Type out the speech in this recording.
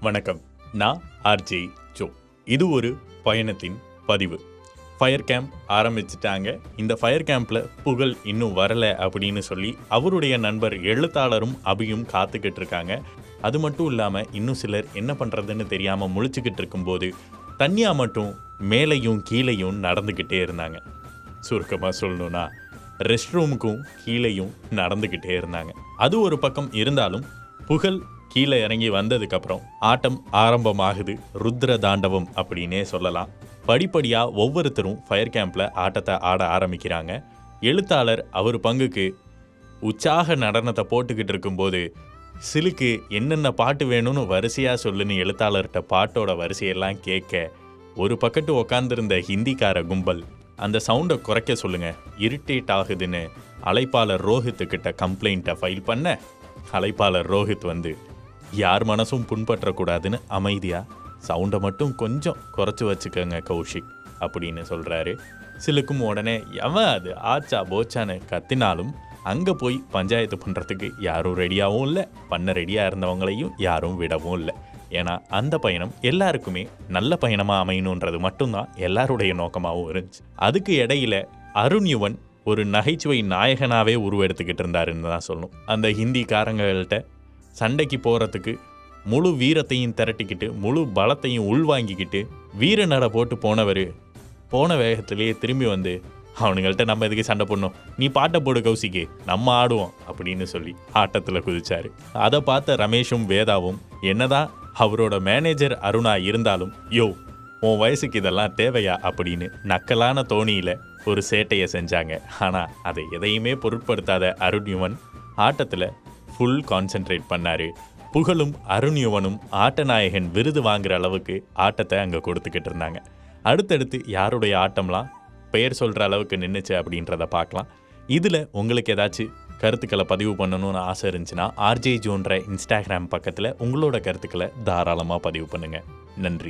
வணக்கம். நான் RJ Joe. இது ஒரு பயணத்தின் பதிவு. ஃபயர் கேம்ப் ஆரம்பிச்சிட்டாங்க. இந்த ஃபயர் கேம்பில் புகழ் இன்னும் வரலை அப்படின்னு சொல்லி அவருடைய நண்பர் எழுத்தாளரும் அபியும் காத்துக்கிட்டு இருக்காங்க. அது மட்டும் இல்லாமல் இன்னும் சிலர் என்ன பண்ணுறதுன்னு தெரியாமல் முழிச்சுக்கிட்டு இருக்கும்போது தனியாக மட்டும் மேலேயும் கீழையும் நடந்துக்கிட்டே இருந்தாங்க. சுருக்கமாக சொல்லணும்னா ரெஸ்ட் ரூமுக்கும் கீழேயும் நடந்துக்கிட்டே இருந்தாங்க. அது ஒரு பக்கம் இருந்தாலும் புகழ் கீழே இறங்கி வந்ததுக்கப்புறம் ஆட்டம் ஆரம்பமாகுது. ருத்ர தாண்டவம் அப்படின்னே சொல்லலாம். படிப்படியாக ஒவ்வொருத்தரும் ஃபயர் கேம்பில் ஆட்டத்தை ஆட ஆரம்பிக்கிறாங்க. எழுத்தாளர் அவர் பங்குக்கு உற்சாக நடனத்தை போட்டுக்கிட்டு இருக்கும்போது சிலுக்கு என்னென்ன பாட்டு வேணும்னு வரிசையாக சொல்லுன்னு எழுத்தாளர்கிட்ட பாட்டோட வரிசையெல்லாம் கேட்க ஒரு பக்கத்து உக்காந்துருந்த ஹிந்திக்கார கும்பல் அந்த சவுண்டை குறைக்க சொல்லுங்கள் இரிட்டேட் ஆகுதுன்னு அழைப்பாளர் ரோஹித்துக்கிட்ட கம்ப்ளைண்ட்டை ஃபைல் பண்ண அழைப்பாளர் ரோஹித் வந்து யார் மனசும் புண்பற்றக்கூடாதுன்னு அமைதியாக சவுண்டை மட்டும் கொஞ்சம் குறைச்சி வச்சுக்கோங்க கௌஷிக் அப்படின்னு சொல்கிறாரு சிலுக்கும் உடனே எவன் அது? ஆச்சா போச்சான்னு கத்தினாலும் அங்கே போய் பஞ்சாயத்து பண்ணுறதுக்கு யாரும் ரெடியாகவும் இல்லை பண்ண ரெடியாக இருந்தவங்களையும் யாரும் விடவும் இல்லை. ஏன்னா அந்த பயணம் எல்லாருக்குமே நல்ல பயணமாக அமையணுன்றது மட்டும்தான் எல்லாருடைய நோக்கமாகவும் இருந்துச்சு. அதுக்கு இடையில அருண் யுவன் ஒரு நகைச்சுவை நாயகனாகவே உருவெடுத்துக்கிட்டு இருந்தாருன்னு தான் சொல்லணும். அந்த ஹிந்திக்காரங்கள்ட்ட சண்டைக்கு போகிறதுக்கு முழு வீரத்தையும் திரட்டிக்கிட்டு முழு பலத்தையும் உள்வாங்கிக்கிட்டு வீர நட போட்டு போனவர் போன வேகத்திலேயே திரும்பி வந்து அவனுங்கள்ட்ட நம்ம எதுக்கு சண்டை போடணும்? நீ பாட்டை போடு கௌசிக்கு நம்ம ஆடுவோம் அப்படின்னு சொல்லி ஆட்டத்தில் குதிச்சாரு. அதை பார்த்த ரமேஷும் வேதாவும் என்னதான் அவரோட மேனேஜர் அருணா இருந்தாலும் யோ உன் வயசுக்கு இதெல்லாம் தேவையா? அப்படின்னு நக்கலான தோணியில் ஒரு சேட்டையை செஞ்சாங்க. ஆனால் அதை எதையுமே பொருட்படுத்தாத அருண்யுவன் ஆட்டத்தில் ஃபுல் கான்சென்ட்ரேட் பண்ணார். புகழும் அருண்யுவனும் ஆட்டநாயகன் விருது வாங்குற அளவுக்கு ஆட்டத்தை அங்கே கொடுத்துக்கிட்டு இருந்தாங்க. அடுத்தடுத்து யாருடைய ஆட்டம்லாம் பெயர் சொல்கிற அளவுக்கு நின்றுச்சு அப்படின்றத பார்க்கலாம். இதில் உங்களுக்கு ஏதாச்சும் கருத்துக்களை பதிவு பண்ணணும்னு ஆசை இருந்துச்சுன்னா ஆர்ஜே ஜோன்ற இன்ஸ்டாகிராம் பக்கத்தில் உங்களோட கருத்துக்களை தாராளமாக பதிவு பண்ணுங்கள் நன்றி.